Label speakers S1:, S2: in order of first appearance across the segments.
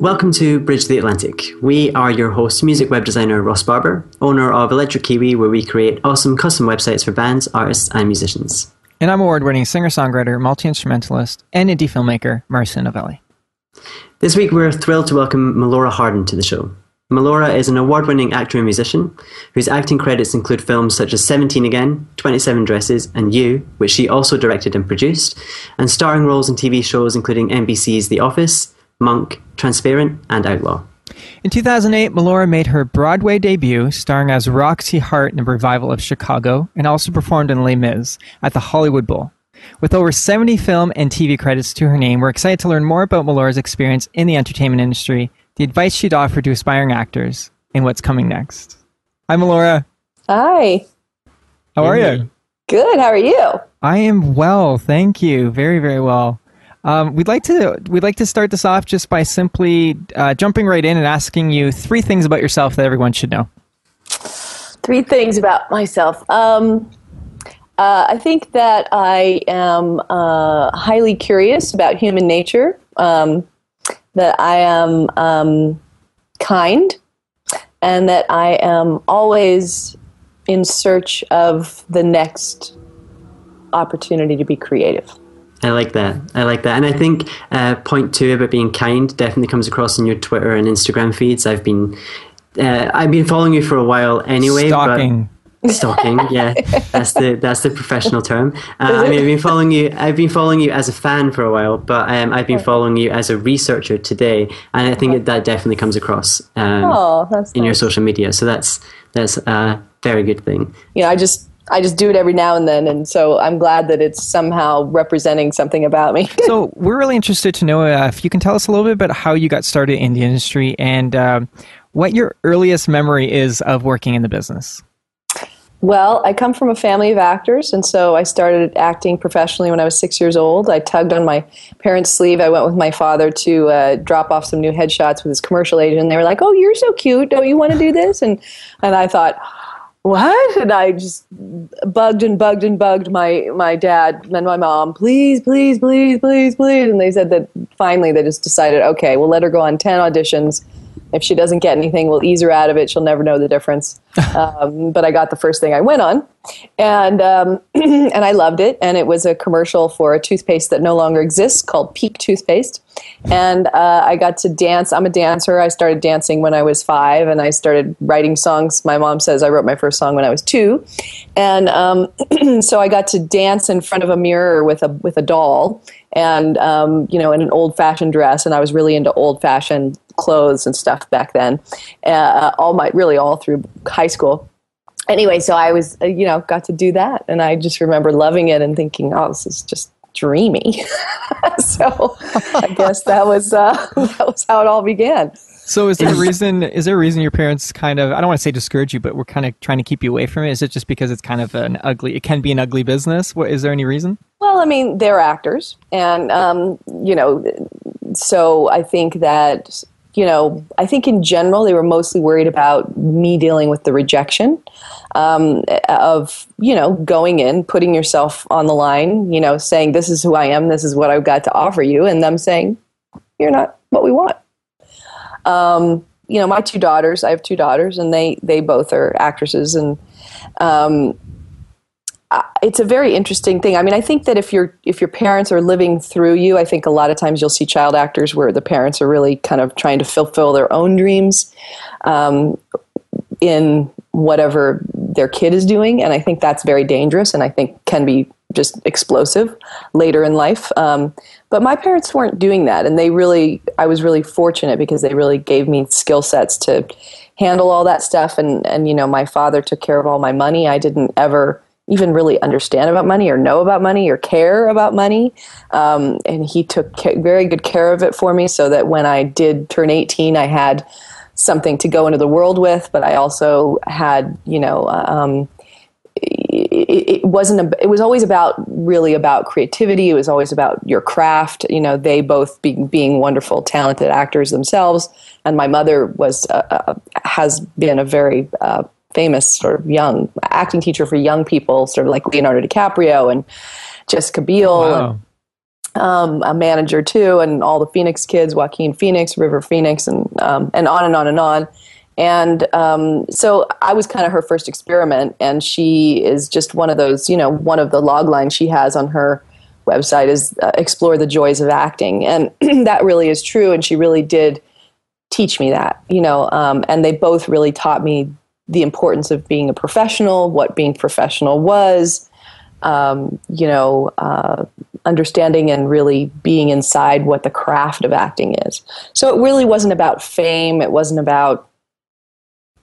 S1: Welcome to Bridge the Atlantic. We are your hosts, music web designer Ross Barber, owner of Electric Kiwi, where we create awesome custom websites for bands, artists, and musicians.
S2: And I'm award winning singer songwriter, multi instrumentalist, and indie filmmaker, Marcia Novelli.
S1: This week, we're thrilled to welcome Melora Hardin to the show. Melora is an award winning actor and musician whose acting credits include films such as 17 Again, 27 Dresses, and You, which she also directed and produced, and starring roles in TV shows including NBC's The Office, Monk, Transparent, and Outlaw.
S2: In 2008, Melora made her Broadway debut, starring as Roxy Hart in a revival of Chicago, and also performed in Les Mis at the Hollywood Bowl. With over 70 film and TV credits to her name, we're excited to learn more about Melora's experience in the entertainment industry, the advice she'd offer to aspiring actors, and what's coming next. Hi, Melora.
S3: Hi.
S2: How are you?
S3: Good. How are you?
S2: I am well, thank you. Very, very well. Um, we'd like to we'd like to start this off just by simply uh, jumping right in and asking you three things about yourself that everyone should know.
S3: Three things about myself. Um, uh, I think that I am uh, highly curious about human nature. Um, that I am um, kind, and that I am always in search of the next opportunity to be creative.
S1: I like that. I like that. And I think uh, point two about being kind definitely comes across in your Twitter and Instagram feeds. I've been uh, I've been following you for a while anyway.
S2: Stalking.
S1: But stalking, yeah, that's the that's the professional term. Uh, I mean, I've been following you. I've been following you as a fan for a while, but um, I've been following you as a researcher today, and I think that, that definitely comes across um,
S3: Oh, that's
S1: in your social media. So that's that's a very good thing.
S3: You know, I just I just do it every now and then, and so I'm glad that it's somehow representing something about me.
S2: So we're really interested to know uh, if you can tell us a little bit about how you got started in the industry and um, what your earliest memory is of working in the business.
S3: Well, I come from a family of actors, and so I started acting professionally when I was six years old. I tugged on my parents' sleeve. I went with my father to uh, drop off some new headshots with his commercial agent. And they were like, "Oh, you're so cute! Don't you want to do this?" And and I thought, "What?" And I just bugged and bugged and bugged my my dad and my mom, "Please, please, please, please, please." And they said that finally they just decided, "Okay, we'll let her go on ten auditions." If she doesn't get anything, we'll ease her out of it. She'll never know the difference. um, but I got the first thing I went on, and um, and I loved it. And it was a commercial for a toothpaste that no longer exists called Peak Toothpaste. And uh, I got to dance. I'm a dancer. I started dancing when I was five, and I started writing songs. My mom says I wrote my first song when I was two, and um, so I got to dance in front of a mirror with a with a doll, and um, you know, in an old fashioned dress. And I was really into old fashioned clothes and stuff back then. Uh, all my really all through high school anyway, so I was, uh, you know, got to do that, and I just remember loving it and thinking, oh, this is just dreamy. so I guess that was uh, that was how it all began.
S2: So is there a reason? Is there a reason your parents kind of? I don't want to say discourage you, but we're kind of trying to keep you away from it. Is it just because it's kind of an ugly? It can be an ugly business. What is there any reason?
S3: Well, I mean, they're actors, and um, you know, so I think that you know, I think in general they were mostly worried about me dealing with the rejection um, of you know going in, putting yourself on the line, you know, saying this is who I am, this is what I've got to offer you, and them saying you're not what we want. Um, you know, my two daughters, I have two daughters, and they they both are actresses, and um, It's a very interesting thing. I mean, I think that if your if your parents are living through you, I think a lot of times you'll see child actors where the parents are really kind of trying to fulfill their own dreams um, in whatever their kid is doing, and I think that's very dangerous, and I think can be just explosive later in life. Um, but my parents weren't doing that, and they really, I was really fortunate because they really gave me skill sets to handle all that stuff. And and you know, my father took care of all my money. I didn't ever even really understand about money or know about money or care about money. Um, and he took very good care of it for me so that when I did turn 18, I had something to go into the world with, but I also had, you know, um, it, it, wasn't a, it was always about really about creativity. It was always about your craft. You know they both being being wonderful talented actors themselves. And my mother was uh, uh, has been a very uh, famous sort of young acting teacher for young people sort of like leonardo dicaprio and jessica biel wow. and um, a manager too and all the phoenix kids joaquin phoenix river phoenix and um, and on and on and on and um, so I was kind of her first experiment, and she is just one of those, you know, one of the log lines she has on her website is uh, explore the joys of acting, and that really is true. And she really did teach me that, you know, um, and they both really taught me the importance of being a professional, what being professional was, um, you know, uh, understanding and really being inside what the craft of acting is. So it really wasn't about fame. It wasn't about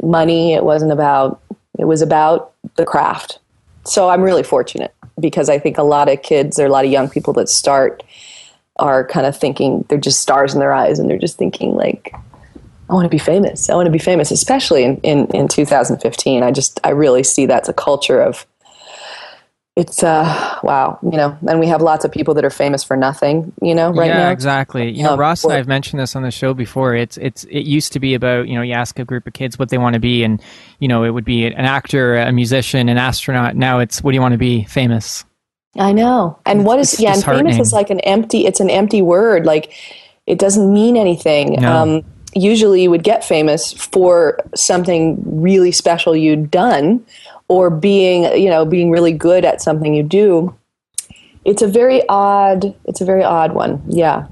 S3: money. It wasn't about, it was about the craft. So I'm really fortunate because I think a lot of kids, or a lot of young people that start are kind of thinking they're just stars in their eyes and they're just thinking like, I want to be famous. I want to be famous, especially in, in, in 2015. I just, I really see that's a culture of it's uh wow you know and we have lots of people that are famous for nothing you know right now.
S2: yeah,
S3: now.
S2: exactly. You know um, ross and i've mentioned this on the show before. It's it's it used to be about you know you ask a group of kids what they want to be and you know it would be an actor a musician an astronaut. Now it's what do you want to be? Famous.
S3: I know. And it's, what is yeah and famous is like an empty it's an empty word. Like it doesn't mean anything. No. um usually you would get famous for something really special you'd done or being you know being really good at something you do. It's a very odd it's a very odd one. Yeah.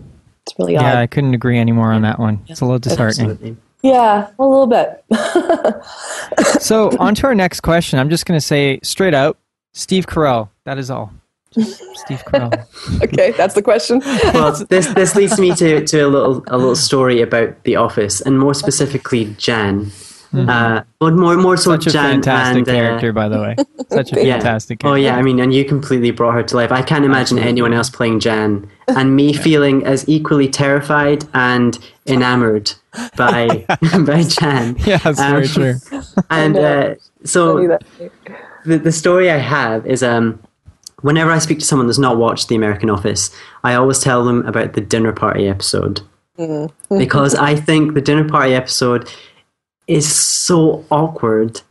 S3: It's really
S2: odd.
S3: Yeah
S2: i couldn't agree anymore on that one. It's a little disheartening. Absolutely.
S3: yeah a little bit.
S2: So on to our next question. I'm just going to say straight out steve carell that is all Steve Carell.
S3: okay, that's the question.
S1: well, this this leads me to, to a little a little story about The Office, and more specifically Jan. Mm-hmm. Uh, but more, more so
S2: Such a
S1: Jan
S2: fantastic
S1: and,
S2: uh, character, by the way. Such a
S1: yeah.
S2: fantastic
S1: character. Oh yeah, I mean, and you completely brought her to life. I can't imagine Absolutely. anyone else playing Jan, and me feeling as equally terrified and enamored by by Jan.
S2: Yeah, that's um, very true.
S1: And uh, so the the story I have is um whenever I speak to someone that's not watched The American Office, I always tell them about the dinner party episode. Mm-hmm. because I think the dinner party episode is so awkward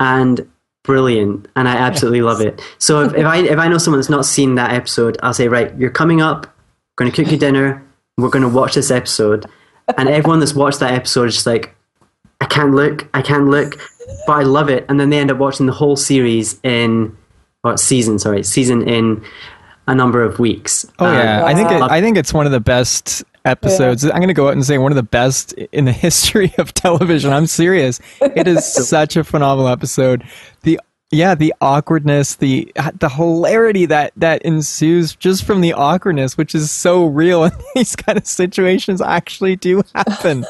S1: and brilliant and I absolutely yes. love it. So if, if I if I know someone that's not seen that episode, I'll say, right, you're coming up, we're gonna cook you dinner, we're gonna watch this episode. And everyone that's watched that episode is just like, I can't look, I can't look, but I love it. And then they end up watching the whole series in or season, sorry, season in a number of weeks.
S2: Oh yeah, um, I think it, I think it's one of the best episodes. Yeah. I'm going to go out and say one of the best in the history of television. I'm serious. It is such a phenomenal episode. The yeah, the awkwardness, the the hilarity that that ensues just from the awkwardness, which is so real, and these kind of situations actually do happen.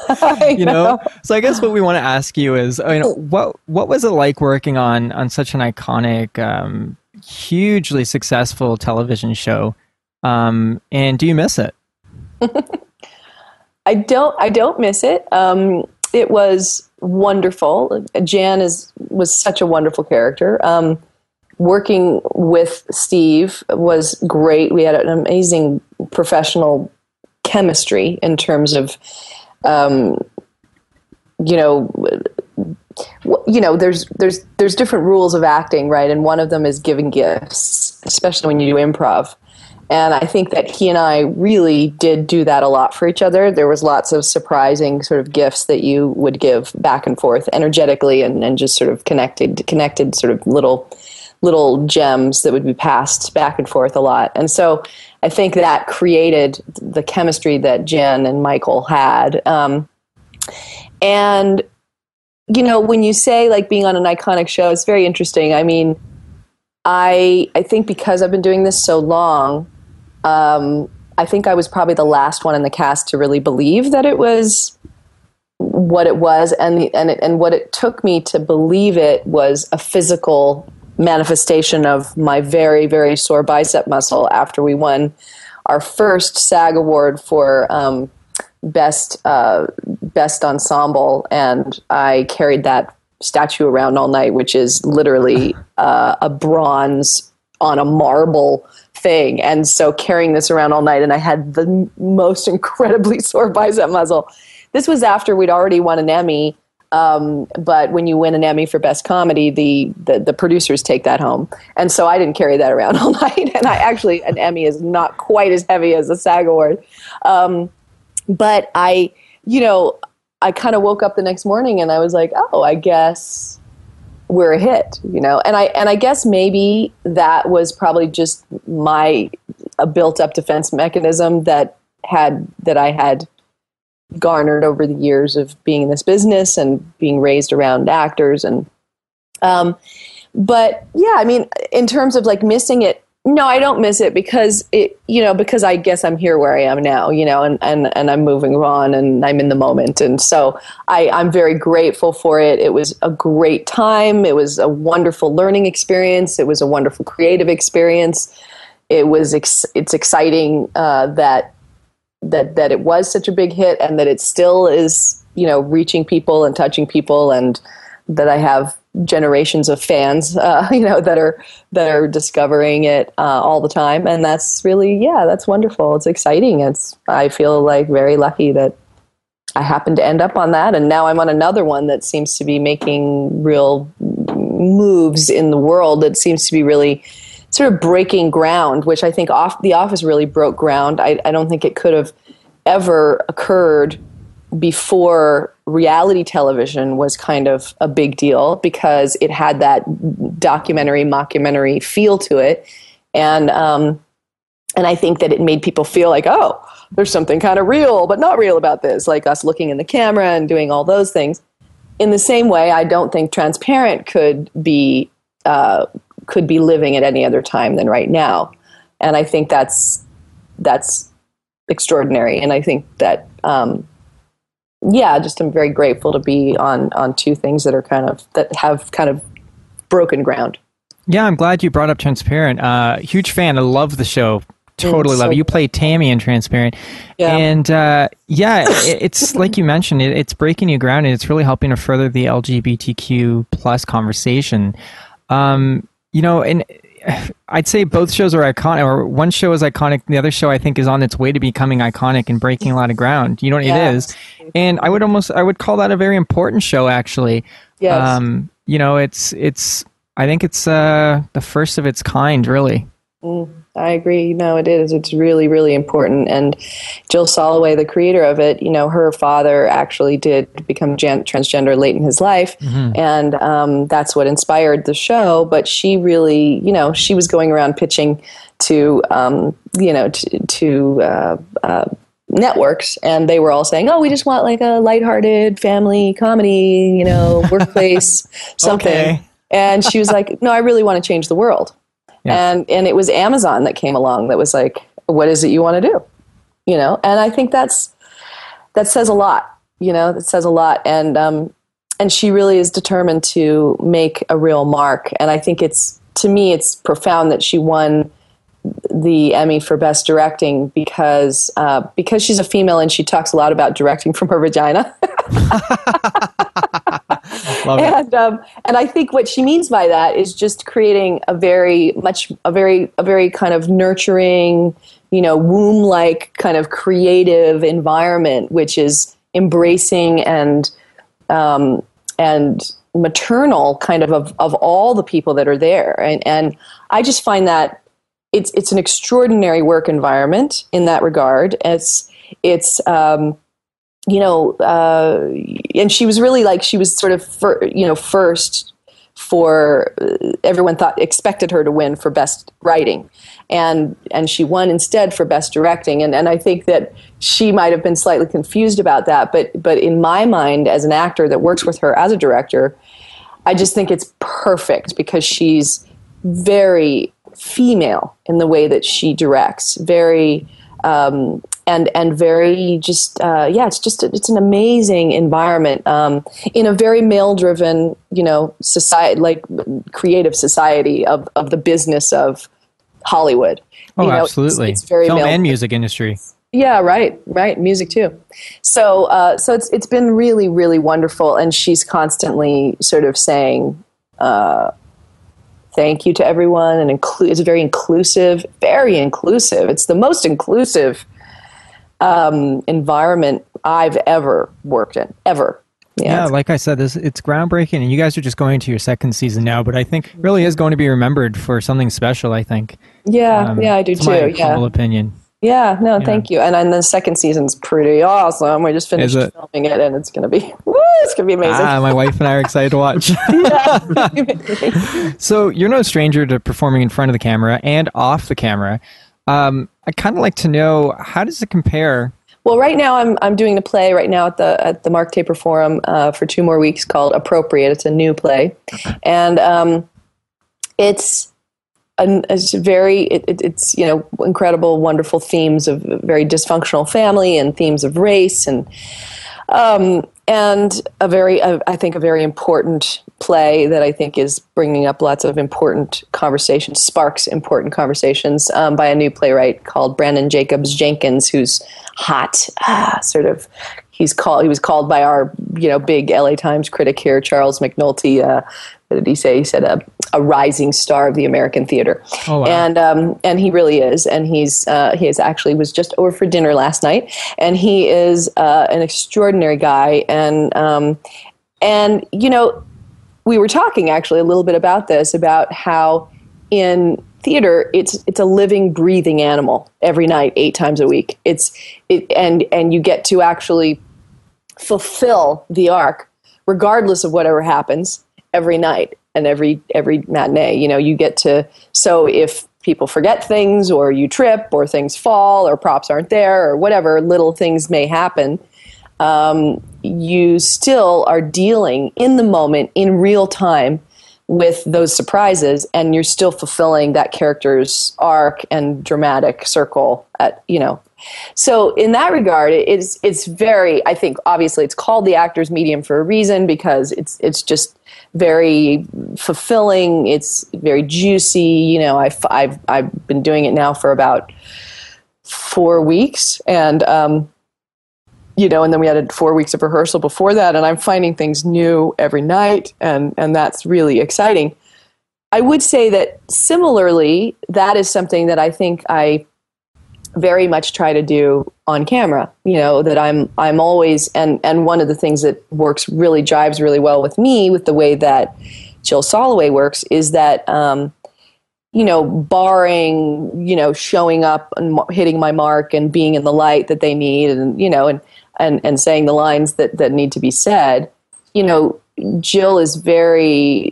S2: you know? know? so I guess what we want to ask you is, you know, what what was it like working on on such an iconic, um, hugely successful television show, um, and do you miss it?
S3: I don't. I don't miss it. Um, it was wonderful. Jan is was such a wonderful character. Um, working with Steve was great. We had an amazing professional chemistry in terms of, um, you know, you know, there's there's there's different rules of acting, right? And one of them is giving gifts, especially when you do improv. And I think that he and I really did do that a lot for each other. There was lots of surprising sort of gifts that you would give back and forth energetically and, and just sort of connected connected sort of little little gems that would be passed back and forth a lot. And so I think that created the chemistry that Jan and Michael had. Um, and you know, when you say like being on an iconic show, it's very interesting. I mean, I I think because I've been doing this so long, um, I think I was probably the last one in the cast to really believe that it was what it was, and the, and it, and what it took me to believe it was a physical manifestation of my very very sore bicep muscle after we won our first SAG award for um, best uh, best ensemble, and I carried that statue around all night, which is literally uh, a bronze on a marble thing. And so carrying this around all night, and I had the most incredibly sore bicep muscle. This was after we'd already won an Emmy. Um, but when you win an Emmy for Best Comedy, the, the, the producers take that home, and so I didn't carry that around all night. And I actually an Emmy is not quite as heavy as a SAG award, um, but I, you know, I kind of woke up the next morning and I was like, oh, I guess we're a hit, you know. And I and I guess maybe that was probably just my a built up defense mechanism that had that I had garnered over the years of being in this business and being raised around actors and um but yeah i mean in terms of like missing it no i don't miss it because it you know because i guess i'm here where i am now you know and and, and i'm moving on and i'm in the moment. And so i i'm very grateful for it. It was a great time. It was a wonderful learning experience. It was a wonderful creative experience. It was ex- it's exciting uh, that that that it was such a big hit and that it still is you know reaching people and touching people and that I have generations of fans uh, you know that are that are discovering it uh, all the time. And that's really yeah that's wonderful. It's exciting. It's I feel like very lucky that I happened to end up on that. And now I'm on another one that seems to be making real moves in the world that seems to be really sort of breaking ground, which I think off, The Office really broke ground. I, I don't think it could have ever occurred before reality television was kind of a big deal because it had that documentary, mockumentary feel to it. And, um, and I think that it made people feel like, oh, there's something kind of real, but not real about this, like us looking in the camera and doing all those things. In the same way, I don't think Transparent could be uh, could be living at any other time than right now. And I think that's that's extraordinary. And I think that um, yeah, just I'm very grateful to be on on two things that are kind of that have kind of broken ground.
S2: Yeah, I'm glad you brought up Transparent. Uh, huge fan. I love the show. Totally love it. You play Tammy in Transparent, yeah. and uh, yeah, it, it's like you mentioned. It, it's breaking new ground, and it's really helping to further the LGBTQ plus conversation. Um, you know, and I'd say both shows are iconic, or one show is iconic. The other show, I think, is on its way to becoming iconic and breaking a lot of ground. You know, yes. it is, and I would almost, I would call that a very important show, actually.
S3: Yes.
S2: Um, you know, it's, it's, I think it's uh, the first of its kind, really.
S3: Mm, I agree. No, it is. It's really, really important. And Jill Soloway, the creator of it, you know, her father actually did become gen- transgender late in his life, mm-hmm. and um, that's what inspired the show. But she really, you know, she was going around pitching to, um, you know, to, to uh, uh, networks and they were all saying oh we just want like a lighthearted family comedy you know workplace something okay. and she was like no i really want to change the world yeah. And and it was Amazon that came along that was like, what is it you want to do? You know, and I think that's that says a lot. You know, that says a lot. And um, and she really is determined to make a real mark. And I think it's to me, it's profound that she won the Emmy for Best Directing because uh, because she's a female and she talks a lot about directing from her vagina. and um, and I think what she means by that is just creating a very much a very a very kind of nurturing, you know, womb like kind of creative environment, which is embracing and um, and maternal kind of, of of all the people that are there, and and I just find that it's it's an extraordinary work environment in that regard. It's it's um, you know, uh, and she was really like she was sort of fir- you know first for uh, everyone thought expected her to win for best writing. And and she won instead for best directing. And and I think that she might have been slightly confused about that but but in my mind as an actor that works with her as a director I just think it's perfect because she's very female in the way that she directs very um, and and very just uh, yeah, it's just it's an amazing environment um, in a very male driven you know society like creative society of of the business of Hollywood.
S2: Oh,
S3: You know,
S2: absolutely.
S3: It's, it's very
S2: Film
S3: male
S2: and music industry.
S3: yeah, right, right. Music too. So, uh, so it's it's been really, really wonderful, and she's constantly sort of saying, uh, "Thank you to everyone," and inclu- it's very inclusive, very inclusive. It's the most inclusive um, environment I've ever worked in, ever.
S2: Yeah,
S3: it's-
S2: like I said, this it's groundbreaking, and you guys are just going to your second season now. But I think really is going to be remembered for something special. I think.
S3: yeah,
S2: Um,
S3: yeah, I do too.
S2: My
S3: Yeah,
S2: humble opinion.
S3: yeah. No, thank you. And then the second season's pretty awesome. We just finished
S2: it?
S3: filming it, and it's gonna be, woo, it's gonna be amazing.
S2: Ah, my wife and I are excited to watch. so you're no stranger to performing in front of the camera and off the camera. Um, I kind of like to know how does it compare?
S3: Well, right now I'm I'm doing a play right now at the at the Mark Taper Forum uh, for two more weeks called Appropriate. It's a new play, and um, it's an, it's very it, it, it's you know incredible, wonderful themes of very dysfunctional family and themes of race and um, and a very uh, I think a very important play that I think is bringing up lots of important conversations, sparks important conversations um, by a new playwright called Branden Jacobs-Jenkins, who's hot, ah, sort of. He's called. He was called by our, you know, big LA Times critic here, Charles McNulty. Uh, what did he say? He said a, a rising star of the American theater,
S2: Oh, wow.
S3: and um, and he really is. And he's uh, he is actually was just over for dinner last night, and he is uh, an extraordinary guy. And um, and you know, we were talking actually a little bit about this about how in theater it's it's a living breathing animal every night eight times a week it's it and and you get to actually fulfill the arc regardless of whatever happens every night and every every matinee you know you get to so if people forget things or you trip or things fall or props aren't there or whatever little things may happen um, you still are dealing in the moment in real time with those surprises and you're still fulfilling that character's arc and dramatic circle at you know. So in that regard it's it's very i think obviously it's called the actor's medium for a reason because it's it's just very fulfilling it's very juicy you know i've i've, I've been doing it now for about four weeks and um you know, and then we had four weeks of rehearsal before that, and I'm finding things new every night, and and that's really exciting. I would say that similarly, that is something that I think I very much try to do on camera. You know, that I'm I'm always and and one of the things that works really jives really well with me with the way that Jill Soloway works is that. Um, you know, barring, you know, showing up and hitting my mark and being in the light that they need and, you know, and, and, and saying the lines that, that need to be said, you know, Jill is very,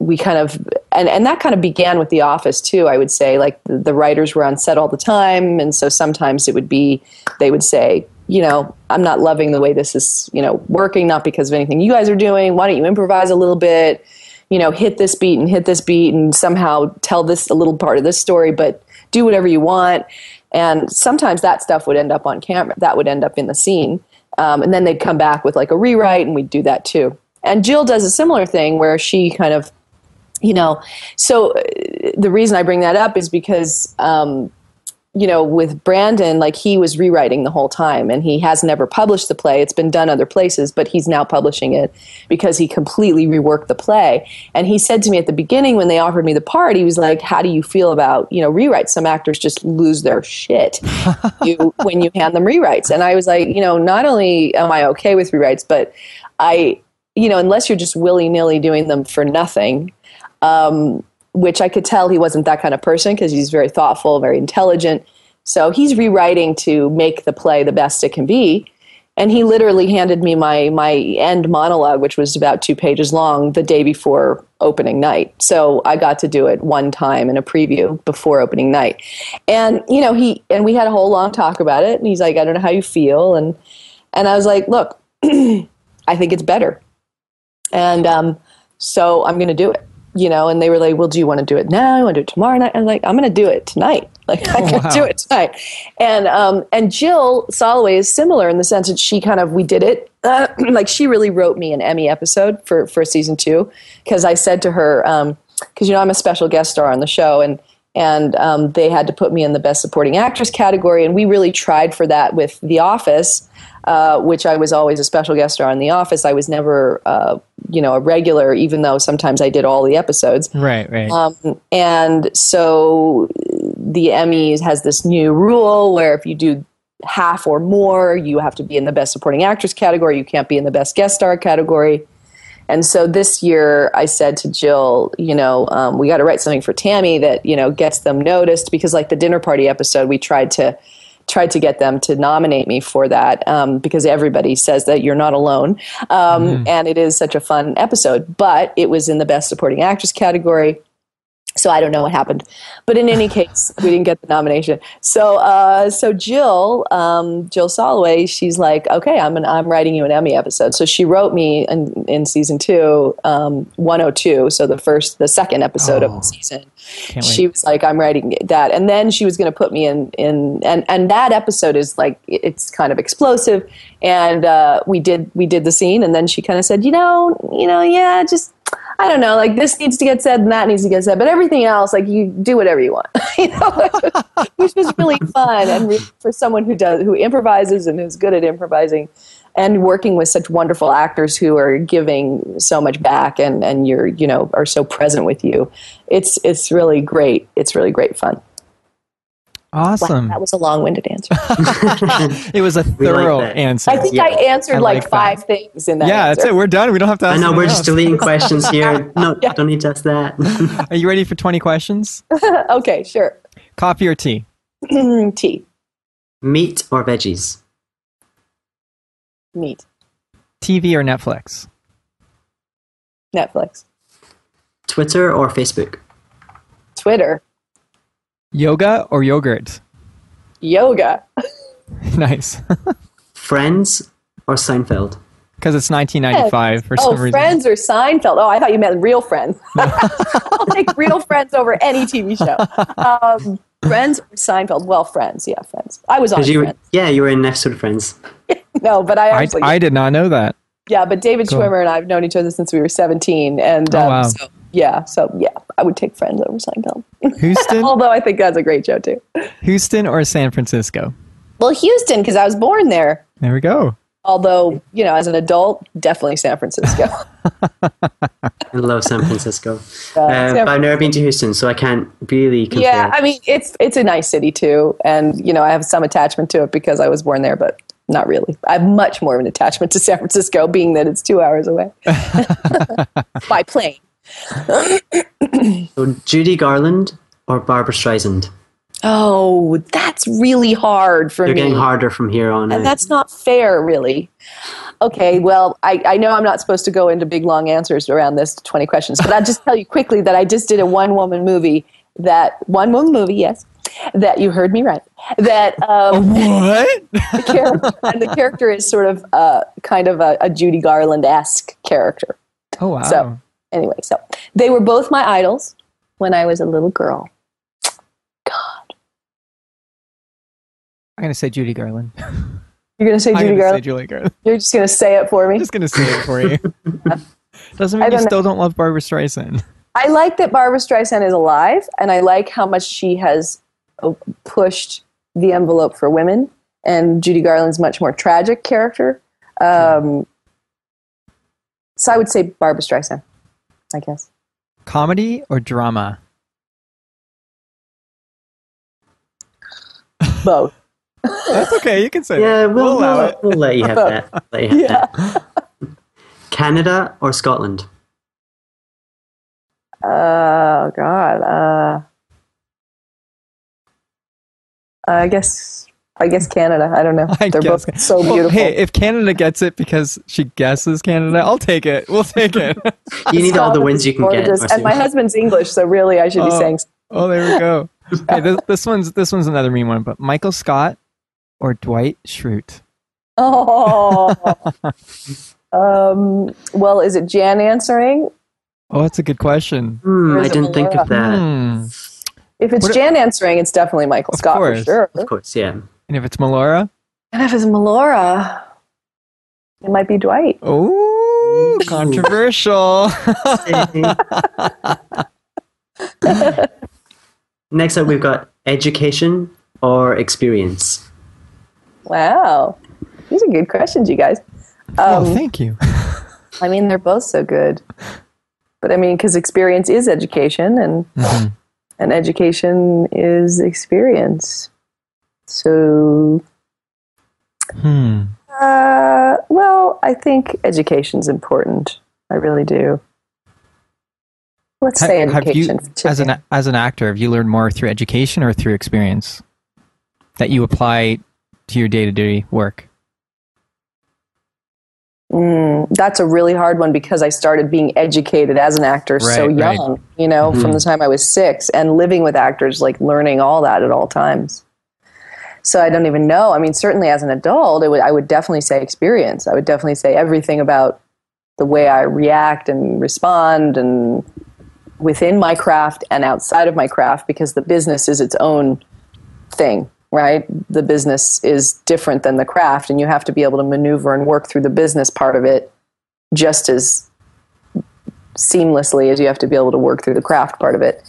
S3: we kind of, and, and that kind of began with The Office too, I would say. Like the, the writers were on set all the time. And so sometimes it would be, they would say, you know, I'm not loving the way this is, you know, working, not because of anything you guys are doing. Why don't you improvise a little bit? you know, hit this beat and hit this beat and somehow tell this a little part of this story, but do whatever you want. And sometimes that stuff would end up on camera. That would end up in the scene. Um, and then they'd come back with like a rewrite and we'd do that too. And Jill does a similar thing where she kind of, you know, so uh, the reason I bring that up is because, um, you know, with Branden, like he was rewriting the whole time and he has never published the play. It's been done other places, but he's now publishing it because he completely reworked the play. And he said to me at the beginning when they offered me the part, he was like, How do you feel about, you know, rewrites? Some actors just lose their shit you, when you hand them rewrites. And I was like, you know, not only am I okay with rewrites, but I, you know, unless you're just willy nilly doing them for nothing, um, which I could tell he wasn't that kind of person because he's very thoughtful, very intelligent. So he's rewriting to make the play the best it can be. And he literally handed me my my end monologue, which was about two pages long, the day before opening night. So I got to do it one time in a preview before opening night. And you know, he and we had a whole long talk about it. And he's like, I don't know how you feel. And and I was like, look, I think it's better. And um, so I'm going to do it you know, and they were like, "Well, do you want to do it now? You want to do it tomorrow night?" I'm like, "I'm going to do it tonight. Like, I can
S2: wow.
S3: do it tonight." And um, and Jill Soloway is similar in the sense that she kind of we did it. Uh, like she really wrote me an Emmy episode for for season two because I said to her, because you know I'm a special guest star on the show, and and um, they had to put me in the best supporting actress category, and we really tried for that with The Office. Uh, which I was always a special guest star on The Office. I was never, uh, you know, a regular, even though sometimes I did all the episodes.
S2: Right, right.
S3: Um, and so the Emmys has this new rule where if you do half or more, you have to be in the best supporting actress category. You can't be in the best guest star category. And so this year, I said to Jill, you know, um, we got to write something for Tammy that you know gets them noticed because, like the dinner party episode, we tried to tried to get them to nominate me for that um, because everybody says that you're not alone, um, and it is such a fun episode. But it was in the best supporting actress category. So I don't know what happened, but in any case, we didn't get the nomination. So, uh, so Jill, um, Jill Soloway, she's like, okay, I'm an, I'm writing you an Emmy episode. So she wrote me in, in season two, um, 102. So the first, the second episode of
S2: Oh.
S3: the season.
S2: Can't wait.
S3: She was like, I'm writing that, and then she was going to put me in in and and that episode is like it's kind of explosive, and uh, we did we did the scene, and then she kind of said, you know, you know, yeah, just. I don't know, like this needs to get said and that needs to get said, but everything else, like you do whatever you want, you know, which was really fun. And for someone who does, who improvises and is good at improvising and working with such wonderful actors who are giving so much back and, and you're, you know, are so present with you. It's, it's really great. It's really great fun. Wow,
S2: awesome.
S3: that was a long winded answer.
S2: it was a thorough
S1: that.
S2: answer.
S3: I think
S1: Yeah,
S3: I answered
S2: I
S3: like,
S2: like that.
S3: five things in that
S2: yeah,
S3: answer.
S2: that's it. We're done. We don't have to
S1: I know we're
S2: anything
S1: just deleting questions here. No, don't need to ask that.
S2: Are you ready for 20 questions?
S3: okay, sure.
S2: Coffee or tea?
S3: Tea,
S1: Meat or veggies?
S3: meat,
S2: TV or Netflix?
S3: Netflix,
S1: Twitter or Facebook?
S3: Twitter,
S2: Yoga or yogurt?
S3: yoga,
S2: nice.
S1: Friends or Seinfeld?
S2: Because it's 1995 for
S3: Oh,
S2: some reason.
S3: Friends or Seinfeld? Oh, I thought you meant Real Friends. I'll take Real Friends over any TV show. Um, friends or Seinfeld? Well, Friends. Yeah, Friends. I was on
S1: you,
S3: Friends.
S1: yeah, you were in an episode of Friends.
S3: No, but I
S2: I,
S3: actually.
S2: I did not know that.
S3: yeah, but David
S2: Cool.
S3: Schwimmer and I have known each other since we were 17. And
S2: Oh,
S3: um,
S2: wow.
S3: so, yeah, so yeah, I would take Friends over Seinfeld.
S2: Houston,
S3: Although I think that's a great show, too.
S2: Houston or San Francisco?
S3: Well, Houston, because I was born there.
S2: There we go.
S3: Although, you know, as an adult, definitely San Francisco.
S1: I love San Francisco.
S3: Uh,
S1: Uh,
S3: San
S1: but I've never been to Houston, so I can't really compare.
S3: Yeah, I mean it's it's a nice city too, and you know I have some attachment to it because I was born there, but not really. I have much more of an attachment to San Francisco, being that it's two hours away by plane.
S1: So Judy Garland or Barbra Streisand?
S3: Oh, that's really hard for
S1: They're
S3: me.
S1: getting harder from here on
S3: And
S1: out.
S3: that's not fair, really. Okay, well, I, I know I'm not supposed to go into big long answers around this 20 questions, but I'll just tell you quickly that I just did a one woman movie that one woman movie, yes, that you heard me right. That um,
S2: What?
S3: the character and the character is sort of uh, kind of a, a Judy Garland esque character.
S2: Oh, wow.
S3: So- Anyway, so they were both my idols when I was a little girl. God.
S2: I'm going to say Judy Garland.
S3: You're gonna say Judy
S2: to say
S3: Garland.
S2: Julie Garland.
S3: You're just gonna say it for me.
S2: I'm just going to say it for you. Doesn't mean you
S3: don't know.
S2: still don't love Barbra Streisand.
S3: I like that Barbra Streisand is alive, and I like how much she has uh, pushed the envelope for women. And Judy Garland's much more tragic character. Um, so I would say Barbra Streisand, I guess.
S2: Comedy or drama?
S3: Both.
S2: That's okay. You can say
S1: yeah,
S2: that.
S1: we'll,
S2: allow
S1: we'll,
S2: it.
S1: we'll let you have that. Let you have
S3: Yeah.
S1: that. Canada or Scotland?
S3: Oh God. Uh, I guess. I guess Canada. I don't know.
S2: I
S3: They're
S2: guess-
S3: both so
S2: Well,
S3: beautiful.
S2: hey, if Canada gets it because she guesses Canada, I'll take it. We'll take it.
S1: You need all the wins you can get.
S3: gorgeous. And my husband's English, so really I should be
S2: Oh.
S3: saying.
S2: oh, there we go. Okay, this, this one's this one's another mean one. But Michael Scott or Dwight Schrute?
S3: Oh. um, well, is it Jan answering?
S2: Oh, that's a good question.
S3: Or
S1: I didn't think of that.
S2: Hmm.
S3: If it's
S2: What-
S3: Jan answering, it's definitely Michael Scott
S2: course.
S3: for sure.
S1: Of course, yeah.
S2: And if it's Melora?
S3: And if it's Melora, it might be Dwight.
S2: Oh, controversial.
S1: Next up, we've got education or experience.
S3: Wow. These are good questions, you guys.
S2: oh,
S3: Um,
S2: thank you.
S3: I mean, they're both so good. But I mean, because experience is education, and
S2: Mhm.
S3: and education is experience. So,
S2: Hmm.
S3: uh, well, I think education's important. I really do. Let's say
S2: Ha- have you,
S3: education. for
S2: as an as an actor, have you learned more through education or through experience that you apply to your day to day work?
S3: Mm, that's a really hard one because I started being educated as an actor so
S2: Right, right.
S3: young, you know, from the time I was six and living with actors, like learning all that at all times. So I don't even know. I mean, certainly as an adult, would, I would definitely say experience. I would definitely say everything about the way I react and respond and within my craft and outside of my craft because the business is its own thing, right? The business is different than the craft, and you have to be able to maneuver and work through the business part of it just as seamlessly as you have to be able to work through the craft part of it.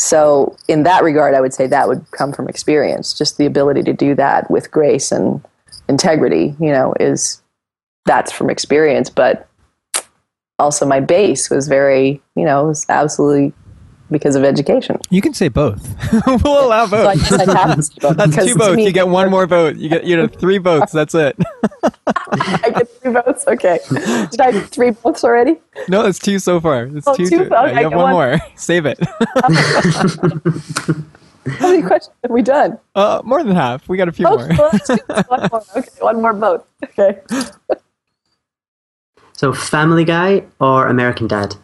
S3: So, in that regard, I would say that would come from experience. Just the ability to do that with grace and integrity, you know, is that's from experience. But also, my base was very, you know, was absolutely because of education.
S2: You can say both. we'll allow
S3: So I
S2: both.
S3: guess I'd have to say both,
S2: That's two votes.
S3: me-
S2: You get one more vote. You get you know three votes. That's it.
S3: I get three votes. Okay. Did I have three votes already?
S2: No, it's two so far. It's
S3: Oh,
S2: two.
S3: two?
S2: to- yeah,
S3: Okay,
S2: you have
S3: go
S2: one more. Save it.
S3: How many questions have we done?
S2: Uh, more than half. We got a few
S3: Oh,
S2: more.
S3: well, let's do one more. Okay, one more vote. Okay.
S1: So, Family Guy or American Dad?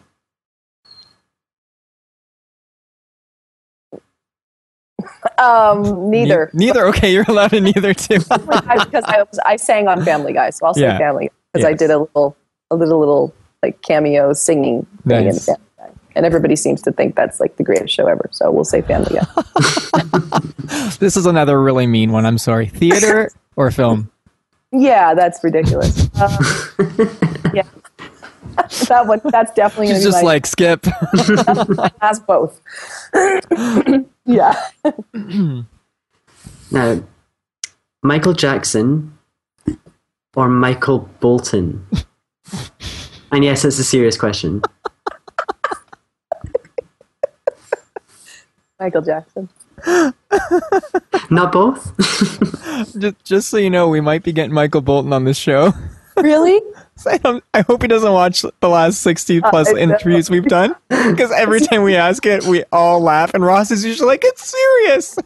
S3: Um, neither.
S2: Ne- neither. Okay, you're allowed in neither too.
S3: because I was I sang on Family Guy, so I'll say
S2: Yeah.
S3: Family because I did a little a little little like cameo singing thing in
S2: Nice.
S3: Guy, and everybody seems to think that's like the greatest show ever. So we'll say Family Guy.
S2: this is another really mean one. I'm sorry. Theater or film?
S3: yeah, that's ridiculous. Um, yeah, that one that's definitely gonna
S2: She's
S3: be
S2: just
S3: my,
S2: like skip.
S3: as both. yeah.
S1: Now, Michael Jackson or Michael Bolton? and yes, it's a serious question.
S3: Michael Jackson.
S1: Not both?
S2: just, just so you know, we might be getting Michael Bolton on this show.
S3: Really?
S2: I, I hope he doesn't watch the last 60 uh, plus
S3: I know.
S2: interviews we've done. Because every time we ask it, we all laugh. And Ross is usually like, it's serious.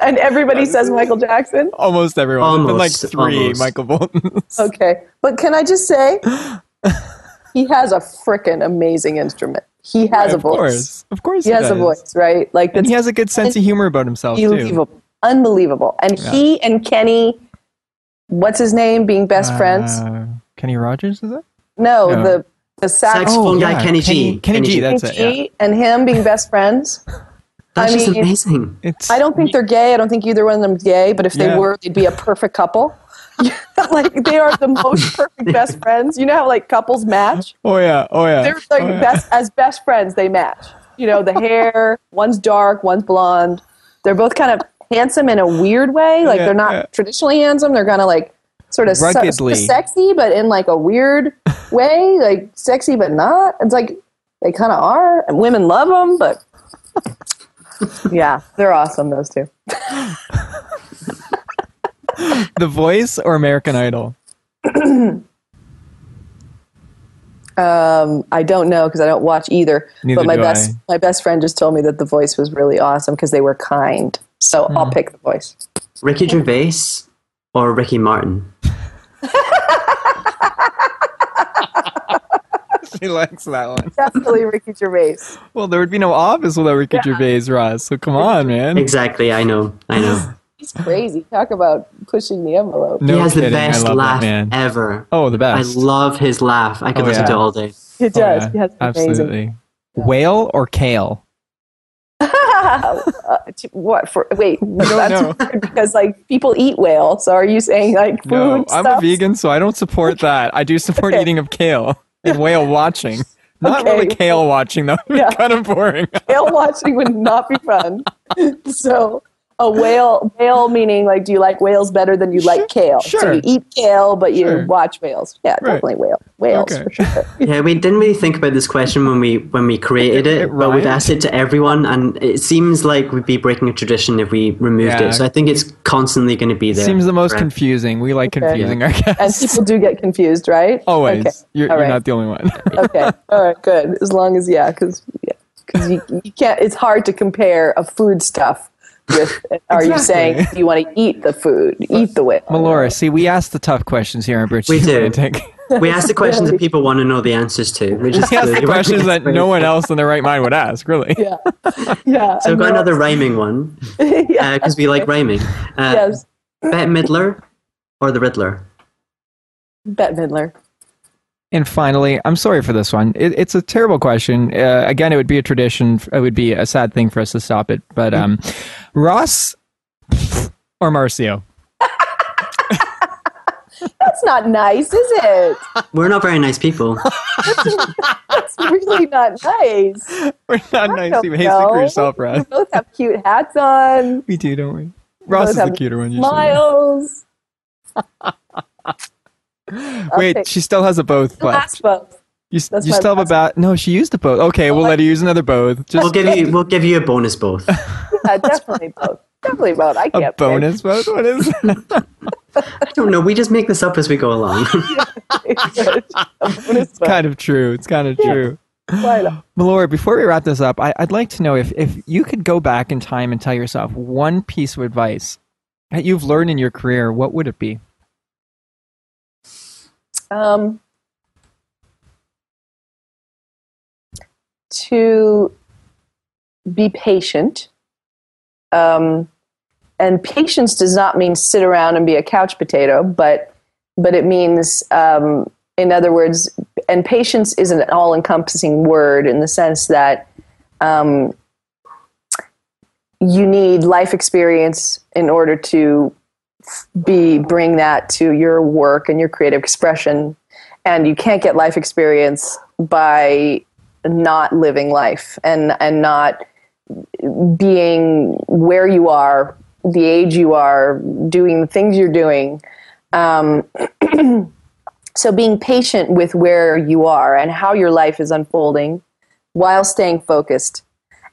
S3: And everybody says Michael Jackson.
S2: Almost everyone. There's been like three
S1: almost.
S2: Michael Boltons.
S3: Okay. But can I just say, he has a frickin' amazing instrument. He has a
S2: of
S3: voice.
S2: course. Of course
S3: He has a voice, right? Like
S2: And he has a good sense of humor about himself, too.
S3: unbelievable. Unbelievable. And he and Kenny, what's his name, being best friends?
S2: Uh, Kenny Rogers, is it?
S3: No,
S2: no.
S3: the the sax
S1: Saxophone oh, guy, Kenny G.
S2: Oh, Kenny, Kenny G,
S1: G.
S2: that's it.
S3: G
S2: Yeah.
S3: and him being best friends.
S1: That's
S3: I
S1: just
S3: mean-
S1: amazing.
S2: It's,
S3: I don't think they're gay. I don't think either one of them's gay. But if they
S2: Yeah.
S3: were, they'd be a perfect couple. like they are the most perfect best friends. You know how like couples match?
S2: Oh, yeah. Oh, yeah.
S3: They're like
S2: oh, yeah.
S3: best as best friends. They match. You know, the hair. one's dark, one's blonde. They're both kind of handsome in a weird way. Like
S2: Yeah,
S3: they're not
S2: yeah.
S3: traditionally handsome. They're kind of like sort of se- sexy, but in like a weird way. Like sexy, but not. It's like they kind of are, and women love them. But yeah, they're awesome. Those two.
S2: The Voice or American Idol?
S3: Um, I don't know because I don't watch either.
S2: Neither
S3: but my
S2: do
S3: best
S2: I.
S3: my best friend just told me that the voice was really awesome because they were kind. So I'll
S2: Hmm.
S3: pick the voice.
S1: Ricky Gervais or Ricky Martin?
S2: She likes that one.
S3: Definitely Ricky Gervais.
S2: Well, there would be no office without Ricky Gervais, Ross. So come on, man.
S1: Exactly, I know, I know.
S3: He's crazy. Talk about pushing the envelope.
S2: No
S1: he has
S2: kidding.
S1: the
S2: I
S1: best
S2: love
S1: laugh
S2: that man.
S1: ever.
S2: Oh, the best.
S1: I love his laugh. I could
S2: Oh,
S1: listen
S2: yeah.
S1: to it all day.
S3: It
S2: Oh,
S3: does.
S2: yeah.
S3: He has amazing.
S2: Absolutely. whale or kale?
S3: Uh, t- what for? Wait, that's because like people eat whale. So are you saying like food?
S2: No, I'm a vegan, so I don't support that. I do support
S3: Okay.
S2: eating of kale and whale watching. Not
S3: Okay.
S2: really kale watching though.
S3: Yeah.
S2: kind of boring.
S3: Whale watching would not be fun. so a whale, whale meaning like, do you like whales better than you like kale? So
S2: sure.
S3: you eat kale, but you
S2: Sure.
S3: watch whales. Yeah,
S2: Right.
S3: definitely whale. Whales
S2: Okay.
S3: for sure.
S1: Yeah, we didn't really think about this question when we when we created it,
S2: It
S1: but we've asked it to everyone, and it seems like we'd be breaking a tradition if we removed
S2: Yeah.
S1: it. So I think it's constantly going to be there.
S2: Seems the most
S1: forever.
S2: confusing. We like confusing our guests.
S3: And people do get confused, right?
S2: Always.
S3: Okay.
S2: You're,
S3: All
S2: you're not the only one.
S3: okay. All right. Good. As long as yeah, because yeah, because you, you can't. It's hard to compare a food stuff with. Are you saying
S2: Exactly.
S3: you want to eat the food, eat the whale?
S2: Melora, see, we ask the tough questions here on Bridge.
S1: We do.
S2: Atlantic.
S1: We ask the questions that people want to know the answers to. Which is
S2: We ask the questions that no one else in their right mind would ask, really.
S3: Yeah. Yeah.
S1: So
S3: and
S1: we've got
S3: no-
S1: another rhyming one
S3: yeah.
S1: because we like rhyming. Uh,
S3: yes.
S1: Bette Midler or the Riddler?
S3: Bette Midler.
S2: And finally, I'm sorry for this one. It, it's a terrible question. Uh, again, it would be a tradition. It would be a sad thing for us to stop it. But um, Ross or Marcio?
S3: That's not nice, is it?
S1: We're not very nice people.
S3: That's really not nice.
S2: We're not nice.
S3: don't
S2: Even. Hey, speak for yourself, Ross.
S3: We both have cute hats on.
S2: We do, don't we? Ross is the cuter one. Usually.
S3: Smiles.
S2: Wait,
S3: Okay.
S2: she still has a both
S3: Last
S2: left.
S3: both.
S2: You,
S3: That's
S2: you still have a
S3: last
S2: bat? No, she used a both. Okay, we'll let her use another both. Just
S1: We'll give you we'll give you a bonus both.
S3: Yeah, definitely both. Definitely both. I can't pick.
S2: bonus both. What is? that?
S1: I don't know. We just make this up as we go along.
S3: it's both.
S2: kind of true. It's kind of true.
S3: Why not?
S2: Melora, before we wrap this up, I, I'd like to know if, if you could go back in time and tell yourself one piece of advice that you've learned in your career, what would it be?
S3: Um, to be patient. Um, and patience does not mean sit around and be a couch potato, but but it means, um, in other words, and patience is an all-encompassing word in the sense that um, you need life experience in order to be bring that to your work and your creative expression. And you can't get life experience by not living life and and not being where you are the age you are doing the things you're doing. Um, so being patient with where you are and how your life is unfolding while staying focused.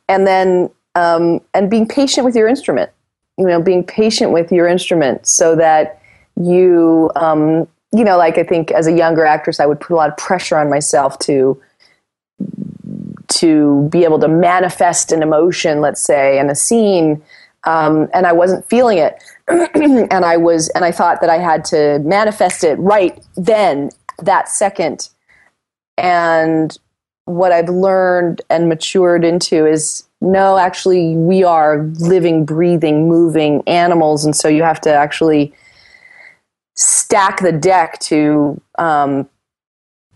S3: And then um, and being patient with your instrument you know being patient with your instrument so that you um, you know like i think as a younger actress i would put a lot of pressure on myself to to be able to manifest an emotion let's say in a scene um, and i wasn't feeling it. And i was and i thought that i had to manifest it right then that second. And what I've learned and matured into is no, actually, we are living, breathing, moving animals, and so you have to actually stack the deck to um,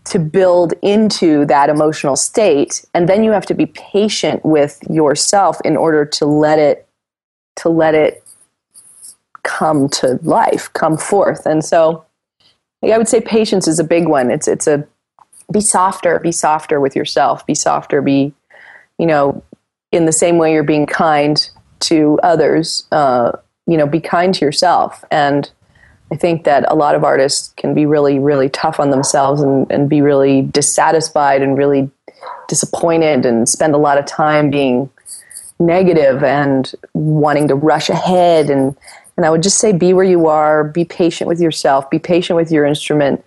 S3: to build into that emotional state, and then you have to be patient with yourself in order to let it to let it come to life, come forth, and so. I would say patience is a big one. It's it's a be softer be softer with yourself be softer be you know in the same way you're being kind to others uh, you know be kind to yourself and i think that a lot of artists can be really really tough on themselves and, and be really dissatisfied and really disappointed and spend a lot of time being negative and wanting to rush ahead and and i would just say be where you are be patient with yourself be patient with your instrument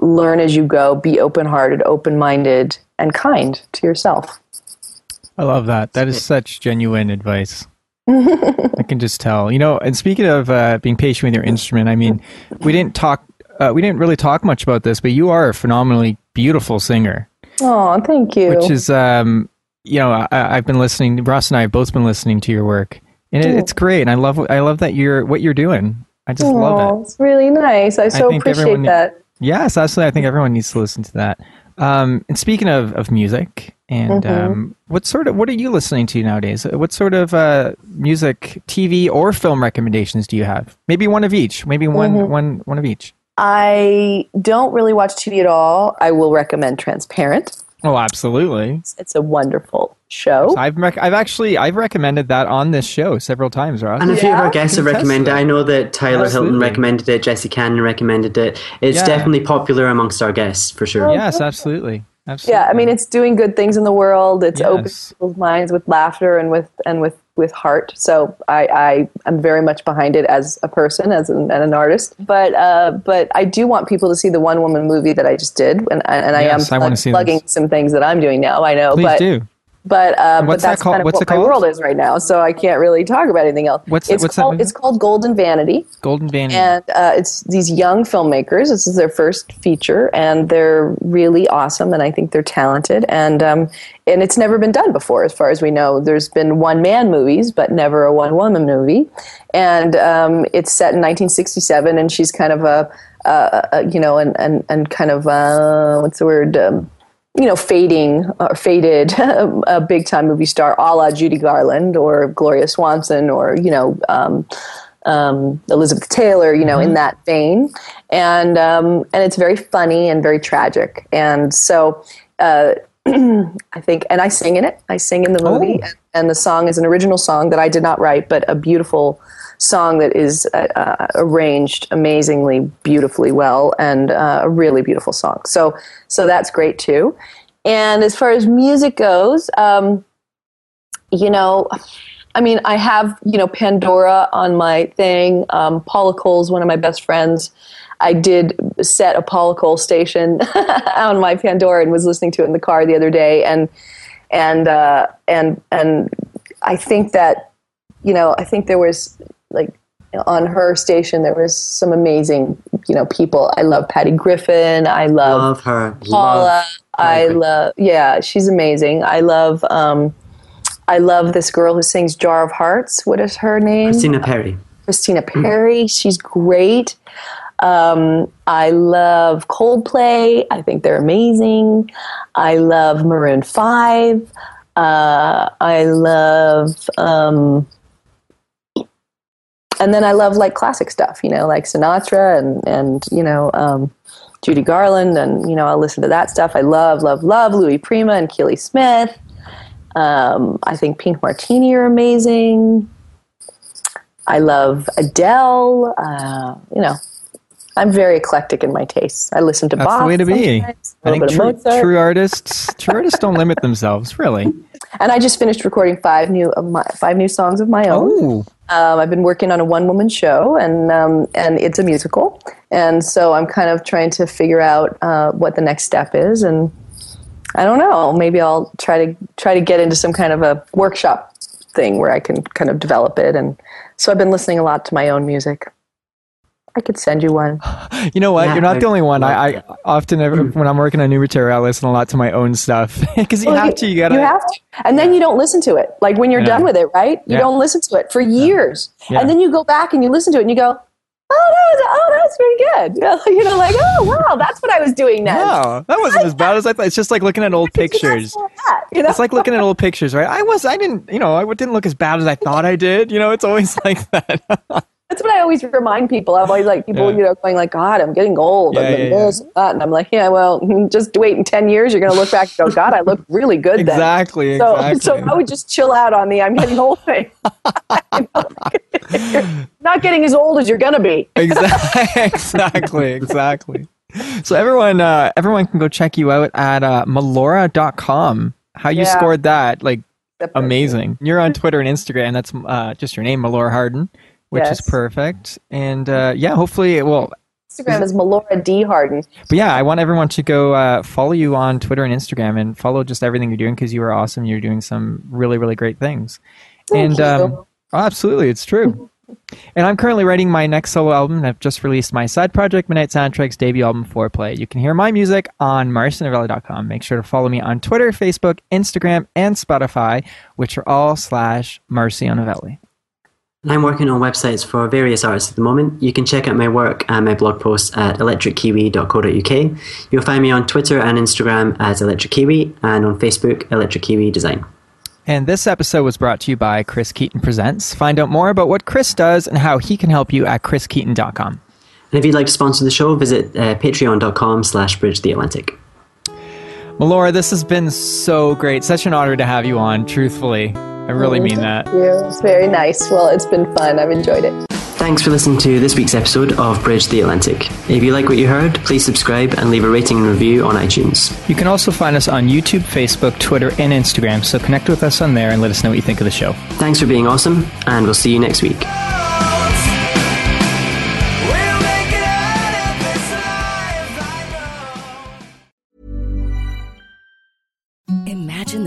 S3: learn as you go, be open hearted, open minded, and kind to yourself.
S2: I love that. That is such genuine advice. I can just tell. You know, and speaking of uh, being patient with your instrument, I mean, we didn't talk. Uh, we didn't really talk much about this, but you are a phenomenally beautiful singer,
S3: Oh, thank you.
S2: which is, um, you know, I, I've been listening. Ross and I have both been listening to your work, and it, it's great. And I love, I love that you're what you're doing. I just love
S3: oh,
S2: it.
S3: it's really nice. I so
S2: think
S3: appreciate that.
S2: Yes, absolutely. I think everyone needs to listen to that. Um, and speaking of, of music, And
S3: Mm-hmm.
S2: um, what sort of what are you listening to nowadays? What sort of uh, music, TV, or film recommendations do you have? Maybe one of each. Maybe one
S3: Mm-hmm.
S2: one one of each.
S3: I don't really watch TV at all. I will recommend Transparent.
S2: Oh, absolutely.
S3: It's a wonderful show.
S2: I've rec- I've actually I've recommended that on this show several times, Ross.
S1: And a few of
S3: Yeah?
S1: our guests have
S2: Can attest to
S1: recommended it. I know that Tyler
S2: Absolutely.
S1: Hilton recommended it, Jesse Cannon recommended it. It's
S2: Yeah.
S1: definitely popular amongst our guests for sure.
S2: yes, absolutely. Absolutely.
S3: yeah, I mean, it's doing good things in the world. It's
S2: Yes.
S3: people's minds with laughter and with and with with heart. So I, I am very much behind it as a person, as an, and an artist. But uh, but I do want people to see the one woman movie that I just did, and and I
S2: Yes, I
S3: am plug- plugging
S2: this.
S3: some things that I'm doing now. I know,
S2: Please
S3: but
S2: do.
S3: But uh,
S2: What's
S3: but
S2: that
S3: that's
S2: called?
S3: kind of
S2: What's
S3: what my world is right now. So I can't really talk about anything else.
S2: What's-
S3: it's
S2: what's that
S3: called?
S2: movie?
S3: It's called Golden Vanity
S2: Golden Vanity.
S3: and uh, it's these young filmmakers. This is their first feature, and they're really awesome, and I think they're talented. And um, and it's never been done before, as far as we know. There's been one man movies, but never a one woman movie. And um, it's set in 1967, and she's kind of a, a, a you know, and and and kind of uh, what's the word? Um, you know, fading or faded, a big time movie star, a la Judy Garland or Gloria Swanson or you know. Um, um, Elizabeth Taylor, you know, in that vein, and um, and it's very funny and very tragic, and so uh, I think, and I sing in it. I sing in the movie,
S2: Oh.
S3: and, and the song is an original song that I did not write, but a beautiful song that is uh, uh, arranged amazingly, beautifully well, and uh, a really beautiful song. So, so that's great too. And as far as music goes, um, you know, I mean, I have, you know, Pandora on my thing. Um, Paula Cole's one of my best friends. I did set a Paula Cole station on my Pandora and was listening to it in the car the other day. And, and, uh, and, and I think that, you know, I think there was like on her station, there was some amazing, you know, people. I love Patty Griffin. I love
S1: Love her.
S3: Paula.
S1: Love
S3: I love, yeah, she's amazing. I love, um, I love this girl who sings Jar of Hearts. What is her name?
S1: Christina Perri.
S3: Christina Perri. She's great. Um, I love Coldplay. I think they're amazing. I love Maroon Five. Uh, I love, um, and then I love like classic stuff. You know, like Sinatra and and you know um, Judy Garland, and you know I'll listen to that stuff. I love love love Louis Prima and Keely Smith. Um, I think Pink Martini are amazing. I love Adele. Uh, you know, I'm very eclectic in my tastes. I listen to
S2: That's
S3: Bach
S2: the way to be.
S3: I
S2: I
S3: a little
S2: think true, true artists, true artists don't limit themselves, really.
S3: And I just finished recording five new of my five new songs of my own.
S2: Oh,
S3: Um, I've been working on a one woman show, and um, and it's a musical, and so I'm kind of trying to figure out uh, what the next step is, and I don't know. Maybe I'll try to try to get into some kind of a workshop thing where I can kind of develop it, and so I've been listening a lot to my own music. I could send you one.
S2: you know what? You're not the only one. I, I often, ever- mm. when I'm working on new material, I listen a lot to my own stuff because you
S3: Well,
S2: have to. You gotta.
S3: You have to. And then you don't listen to it. Like when you're
S2: Yeah.
S3: done with it, right? You
S2: Yeah.
S3: don't listen to it for years.
S2: Yeah.
S3: And then you go back and you listen to it and you go, oh, that was, oh, that's pretty good. You know, you know, like, oh, wow, that's what I was doing then.
S2: Wow, that wasn't as bad as I thought. It's just like looking at old pictures.
S3: That, you know?
S2: It's like looking at old pictures, right? I was, I didn't, you know, I didn't look as bad as I thought I did. You know, it's always like that.
S3: That's what I always remind people. I'm always like, people,
S2: Yeah.
S3: you know, going like, God, I'm getting old.
S2: Yeah,
S3: I'm
S2: yeah,
S3: this and that. And I'm like, yeah, well, just wait in 10 years. You're going to look back and go, God, I look really good then.
S2: exactly,
S3: So,
S2: exactly.
S3: so I would just chill out on the I'm getting old thing. You know, you're not getting as old as you're going to be.
S2: exactly, exactly, exactly. So everyone, uh, everyone can go check you out at uh, Melora.com. How you scored that, like amazing. You're on Twitter and Instagram. That's uh, just your name, Melora Hardin, which is perfect. And uh, yeah, hopefully, well,
S3: Instagram is Melora D Hardin.
S2: but yeah, I want everyone to go uh, follow you on Twitter and Instagram and follow just everything you're doing because you are awesome. You're doing some really, really great things.
S3: Thank
S2: and um, oh, absolutely, it's true. and I'm currently writing my next solo album. I've just released my side project, Midnight Soundtrack's debut album, Foreplay. You can hear my music on marcynovelli.com. Make sure to follow me on Twitter, Facebook, Instagram, and Spotify, which are all slash Marcy
S1: I'm working on websites for various artists at the moment. You can check out my work and my blog posts at electrickiwi.co.uk. You'll find me on Twitter and Instagram as Electric Kiwi and on Facebook, Electric Kiwi Design.
S2: And this episode was brought to you by Chris Keaton Presents. Find out more about what Chris does and how he can help you at chriskeaton.com.
S1: And if you'd like to sponsor the show, visit uh, patreon.com slash bridge the Atlantic.
S2: Melora, this has been so great. Such an honor to have you on, truthfully. I really mean that.
S3: Thank you. It's very nice. Well, it's been fun. I've enjoyed it.
S1: Thanks for listening to this week's episode of Bridge the Atlantic. If you like what you heard, please subscribe and leave a rating and review on iTunes.
S2: You can also find us on YouTube, Facebook, Twitter, and Instagram, so connect with us on there and let us know what you think of the show.
S1: Thanks for being awesome, and we'll see you next week.